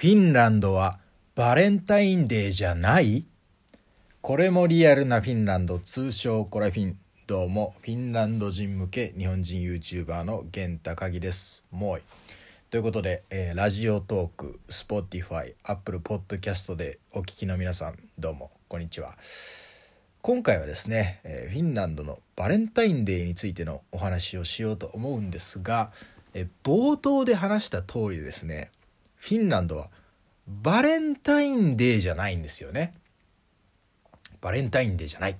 フィンランドはバレンタインデーじゃない？これもリアルなフィンランド通称コラフィン。どうもフィンランド人向け日本人 YouTuber の源高木です。もうい。ということで、えー、ラジオトーク Spotify Apple Podcast でお聞きの皆さんどうもこんにちは。今回はですね、えー、フィンランドのバレンタインデーについてのお話をしようと思うんですが、えー、冒頭で話した通りですねフィンランドはバレンタインデーじゃないんですよね。バレンタインデーじゃない。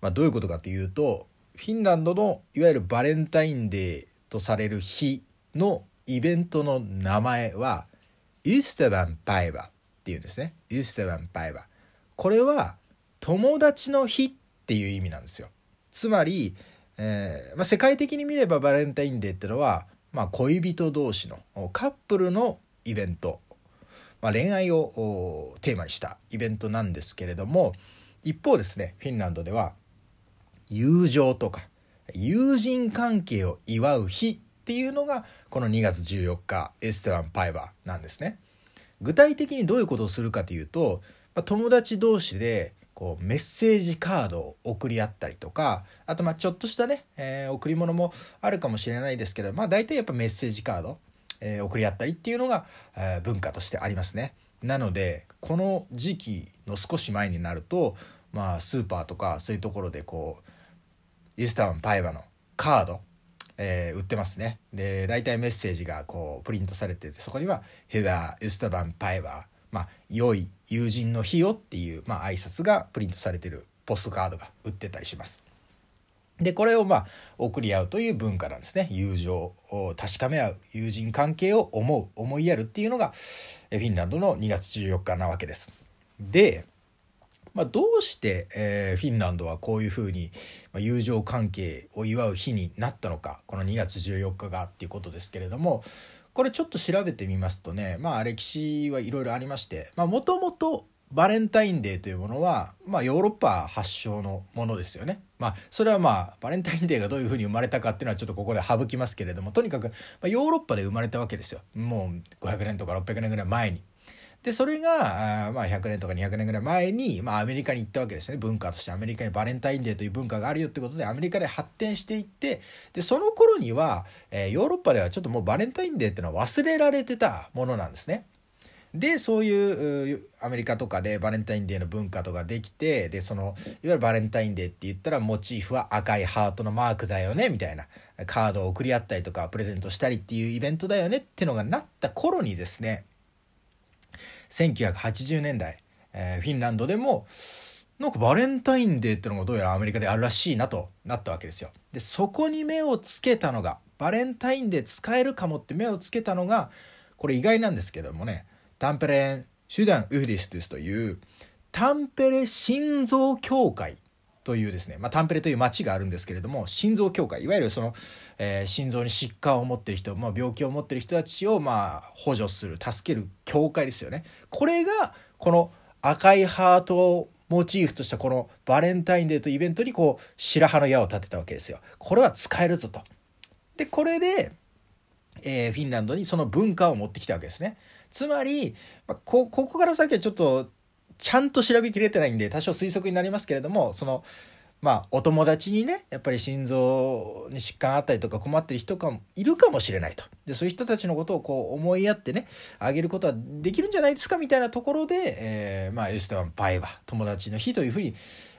まあ、どういうことかというとフィンランドのいわゆるバレンタインデーとされる日のイベントの名前はイステバンパイバっていうんですね。イステバンパイバ。これは友達の日っていう意味なんですよ。つまり、えーまあ、世界的に見ればバレンタインデーってのは、まあ、恋人同士のカップルのイベント、まあ、恋愛をテーマにしたイベントなんですけれども一方ですねフィンランドでは友情とか友人関係を祝う日っていうのがこの2月14日エステラン・パイバーなんですね。具体的にどういうことをするかというと、まあ、友達同士でこうメッセージカードを送り合ったりとかあとまあちょっとしたね、えー、贈り物もあるかもしれないですけどまあ大体やっぱメッセージカードえー、送り合ったりっていうのが、えー、文化としてありますね。なのでこの時期の少し前になると、まあ、スーパーとかそういうところでこうイスタンパイバのカード、えー、売ってますね。で大体メッセージがこうプリントされててそこには「ヘダーイスタバンパイバー」まあ「良い友人の日よ」っていう、まあ挨拶がプリントされてるポストカードが売ってたりします。でこれをまあ送り合うという文化なんですね友情を確かめ合う友人関係を思う思いやるっていうのがフィンランドの2月14日なわけです。で、まあ、どうして、え、フィンランドはこういうふうに、ま、友情関係を祝う日になったのかこの2月14日がっていうことですけれどもこれちょっと調べてみますとねまあ歴史はいろいろありましてもともとバレンタインデーというものは、まあ、ヨーロッパ発祥のものですよね。まあ、それはまあバレンタインデーがどういうふうに生まれたかっていうのはちょっとここで省きますけれどもとにかく、まあ、ヨーロッパで生まれたわけですよもう500年とか600年ぐらい前に。でそれがあまあ100年とか200年ぐらい前に、まあ、アメリカに行ったわけですね文化としてアメリカにバレンタインデーという文化があるよってことでアメリカで発展していってでその頃には、えー、ヨーロッパではちょっともうバレンタインデーっていうのは忘れられてたものなんですね。でそういうアメリカとかでバレンタインデーの文化とかできてでそのいわゆるバレンタインデーって言ったらモチーフは赤いハートのマークだよねみたいなカードを送り合ったりとかプレゼントしたりっていうイベントだよねってのがなった頃にですね1980年代、えー、フィンランドでもなんかバレンタインデーってのがどうやらアメリカであるらしいなとなったわけですよ。でそこに目をつけたのがバレンタインデー使えるかもって目をつけたのがこれ意外なんですけどもねタンペレン・シュダン・ウフディストゥスというタンペレ心臓協会というですね、まあ、タンペレという町があるんですけれども心臓協会いわゆるその、えー、心臓に疾患を持ってる人、まあ、病気を持ってる人たちをまあ補助する助ける協会ですよね。これがこの赤いハートをモチーフとしたこのバレンタインデーというイベントにこう白羽の矢を立てたわけですよ。これは使えるぞと。でこれで、えー、フィンランドにその文化を持ってきたわけですね。つまり、まあ、こここから先はちょっとちゃんと調べきれてないんで多少推測になりますけれどもそのまあお友達にねやっぱり心臓に疾患あったりとか困ってる人かいるかもしれないとでそういう人たちのことをこう思いやってねあげることはできるんじゃないですかみたいなところで、えー、まあエステワンパイバ友達の日というふうに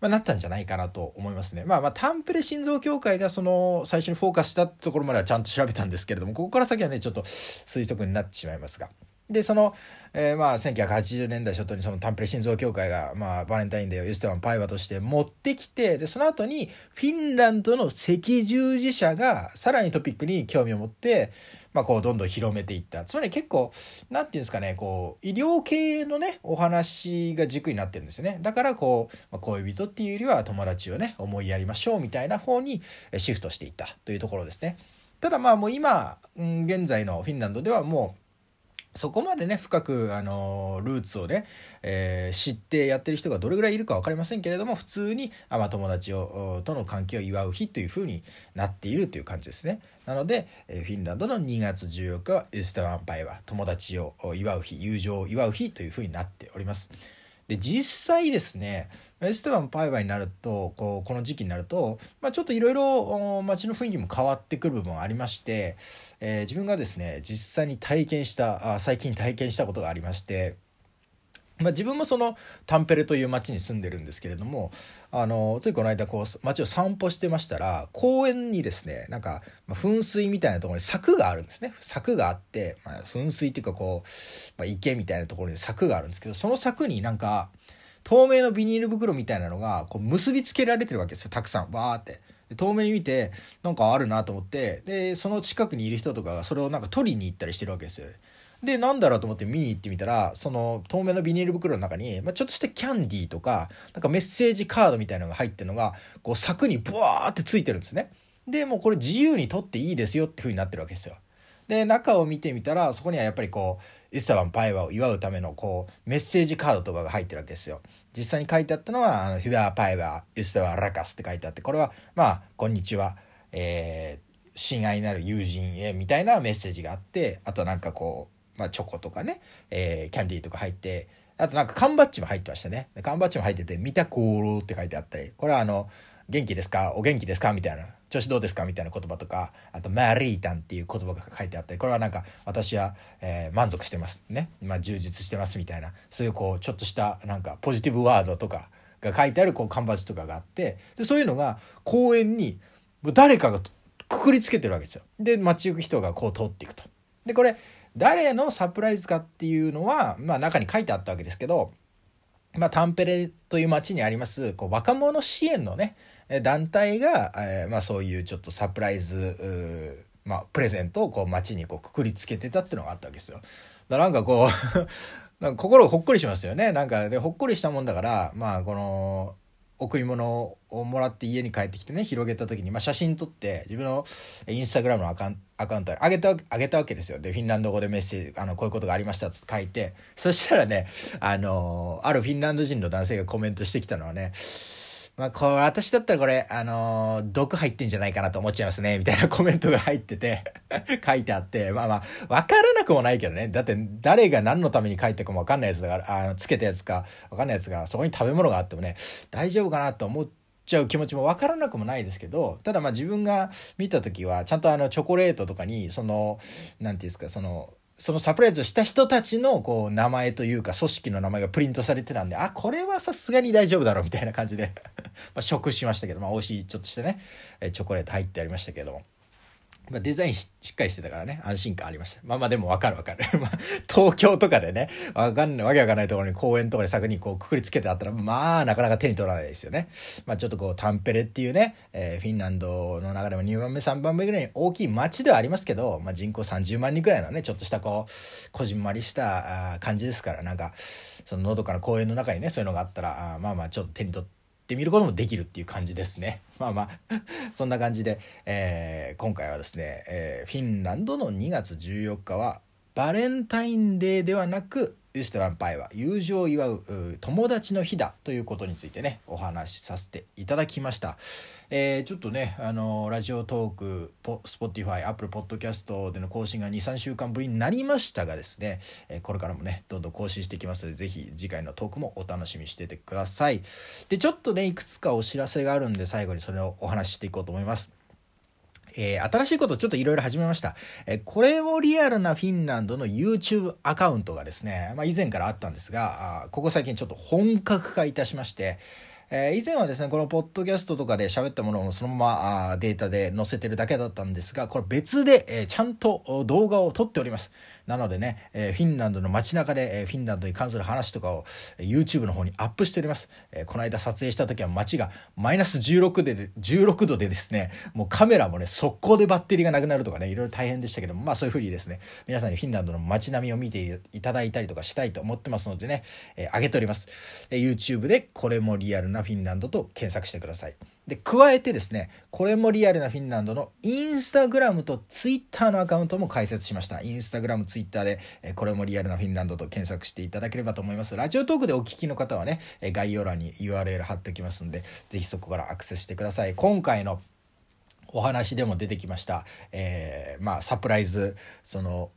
まあ、なったんじゃないかなと思いますね。まあまあタンプレ心臓協会がその最初にフォーカスしたところまではちゃんと調べたんですけれどもここから先はねちょっと推測になってしまいますが。でその、えー、まあ1980年代初頭にそのタンプレ心臓協会が、まあ、バレンタインデーをユステワンパイワとして持ってきてでその後にフィンランドの赤十字社がさらにトピックに興味を持って、まあ、こうどんどん広めていったつまり結構何て言うんですかねこう医療系のねお話が軸になってるんですよねだからこう、まあ、恋人っていうよりは友達をね思いやりましょうみたいな方にシフトしていったというところですね。ただまあもう今、現在のフィンランドではもうそこまでね深く、あのルーツをね、えー、知ってやってる人がどれぐらいいるか分かりませんけれども普通にあ、まあ、友達をとの関係を祝う日というふうになっているという感じですね。なので、えー、フィンランドの2月14日はイスタランパイは友達を祝う日友情を祝う日というふうになっております。で実際ですねエステバンパイバイになるとこうこの時期になると、まあ、ちょっといろいろ街の雰囲気も変わってくる部分ありまして、えー、自分がですね実際に体験したあ最近体験したことがありまして。まあ、自分もそのタンペレという町に住んでるんですけれどもあのついこの間こう町を散歩してましたら公園にですねなんか、噴水みたいなところに柵があるんですね柵があって、まあ、噴水っていうかこう、まあ、池みたいなところに柵があるんですけどその柵になんか透明のビニール袋みたいなのがこう結びつけられてるわけですよたくさんわーって。遠目に見てなんかあるなと思ってでその近くにいる人とかがそれをなんか取りに行ったりしてるわけですよ。でなんだろうと思って見に行ってみたらその透明のビニール袋の中に、まあ、ちょっとしたキャンディーとかなんかメッセージカードみたいなのが入ってるのがこう柵にブワーってついてるんですね。でもうこれ自由に取っていいですよっていう風になってるわけですよ。で中を見てみたらそこにはやっぱりこうイスタバンパイワを祝うためのこうメッセージカードとかが入ってるわけですよ。実際に書いてあったのは「あのヒュアパイワイスタバラカス」って書いてあってこれはまあ「こんにちは」えー、親愛なる友人へみたいなメッセージがあってあとなんかこうまあ、チョコとかね、えー、キャンディーとか入って、あとなんか缶バッジも入ってましたね。缶バッジも入ってて、見たコールって書いてあったり、これはあの、元気ですか？お元気ですか？みたいな、調子どうですか？みたいな言葉とか、あと、マリータンっていう言葉が書いてあったり、これはなんか、私は、えー、満足してますね。まあ、充実してますみたいな、そういうこう、ちょっとしたなんか、ポジティブワードとかが書いてあるこう缶バッジとかがあって、で、そういうのが公園に、誰かがくくりつけてるわけですよ。で、街行く人がこう通っていくと。で、これ、誰のサプライズかっていうのは、まあ、中に書いてあったわけですけど、まあ、タンペレという町にありますこう若者支援のね団体が、えー、まあ、そういうちょっとサプライズまあ、プレゼントをこう街にこうくくりつけてたっていうのがあったわけですよ。だなんかこう なんか心ほっこりしますよね。なんかでほっこりしたもんだからまあこの贈り物をもらって家に帰ってきてね広げた時に、まあ、写真撮って自分のインスタグラムのアカウンアカウントに上げた上げたわけですよ。でフィンランド語でメッセージあのこういうことがありましたっつって書いて。そしたらねあのあるフィンランド人の男性がコメントしてきたのはねまあ、これ、私だったらこれ、あのー、毒入ってんじゃないかなと思っちゃいますね、みたいな コメントが入ってて 書いてあって、まあまあ、わからなくもないけどね。だって、誰が何のために書いてるかもわかんないやつだから、あの、つけたやつかわかんないやつが、そこに食べ物があってもね、大丈夫かなと思っちゃう気持ちもわからなくもないですけど、ただまあ自分が見た時は、ちゃんとあの、チョコレートとかに、その、なんていうんですか、その、そのサプライズをした人たちのこう名前というか組織の名前がプリントされてたんで、あ、これはさすがに大丈夫だろうみたいな感じで ま食しましたけど、まあ美味しいちょっとしてね、チョコレート入ってありましたけども。まあ、デザインしっかりしてたからね、安心感ありました。まあまあでもわかるわかる。まあ、東京とかでね、わかんない、わけわかんないところに公園とかで柵にこうくくりつけてあったら、まあなかなか手に取らないですよね。まあちょっとこうタンペレっていうね、えー、フィンランドの中でも2番目、3番目ぐらいに大きい町ではありますけど、まあ人口30万人くらいのね、ちょっとしたこう、こじんまりした感じですから、なんか、そののどかな公園の中にね、そういうのがあったら、あまあまあちょっと手に取って、ってみることもできるっていう感じですね。まあまあ そんな感じで、えー、今回はですね、えー、フィンランドの2月14日はバレンタインデーではなく Ystävänpäivä 友情を祝う友達の日だということについてねお話しさせていただきました、えー、ちょっとねあのラジオトーク Spotify Apple Podcast での更新が23週間ぶりになりましたがですね、えー、これからもねどんどん更新していきますのでぜひ次回のトークもお楽しみにしててください。でちょっとねいくつかお知らせがあるんで最後にそれをお話ししていこうと思います。えー、新しいことをちょっといろいろ始めました。えー、これもリアルなフィンランドの YouTube アカウントがですね、まあ、以前からあったんですが、あここ最近ちょっと本格化いたしまして、えー、以前はですね、このポッドキャストとかで喋ったものをそのままあデータで載せてるだけだったんですが、これ別で、え、ちゃんと動画を撮っております。なのでね、え、フィンランドの街中で、え、フィンランドに関する話とかを、YouTube の方にアップしております。えー、この間撮影した時は街がマイナス16で16度でですね、もうカメラもね、速攻でバッテリーがなくなるとかね、いろいろ大変でしたけども、まあそういうふうにですね、皆さんにフィンランドの街並みを見ていただいたりとかしたいと思ってますのでね、えー、上げております。えー、YouTube でこれもリアルなフィンランドと検索してください。で加えてですねこれもリアルなフィンランドのインスタグラムとツイッターのアカウントも開設しました。インスタグラムツイッターで、えこれもリアルなフィンランドと検索していただければと思います。ラジオトークでお聞きの方はね概要欄に URL 貼っておきますので是非そこからアクセスしてください。今回のお話でも出てきました、えー、まあサプライズその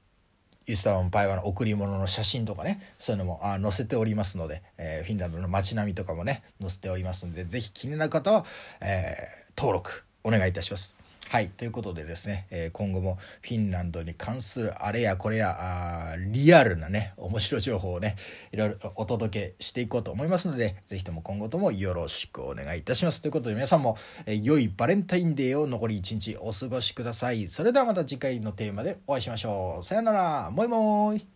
ユスタンパイワの贈り物の写真とかねそういうのもあ載せておりますので、えー、フィンランドの街並みとかもね載せておりますので是非気になる方は、えー、登録お願いいたします。はいということでですね、えー、今後もフィンランドに関するあれやこれやあリアルなね面白情報をねいろいろお届けしていこうと思いますので是非とも今後ともよろしくお願いいたします。ということで皆さんも、えー、良いバレンタインデーを残り1日お過ごしください。それではまた次回のテーマでお会いしましょう。さよなら。もいもーい。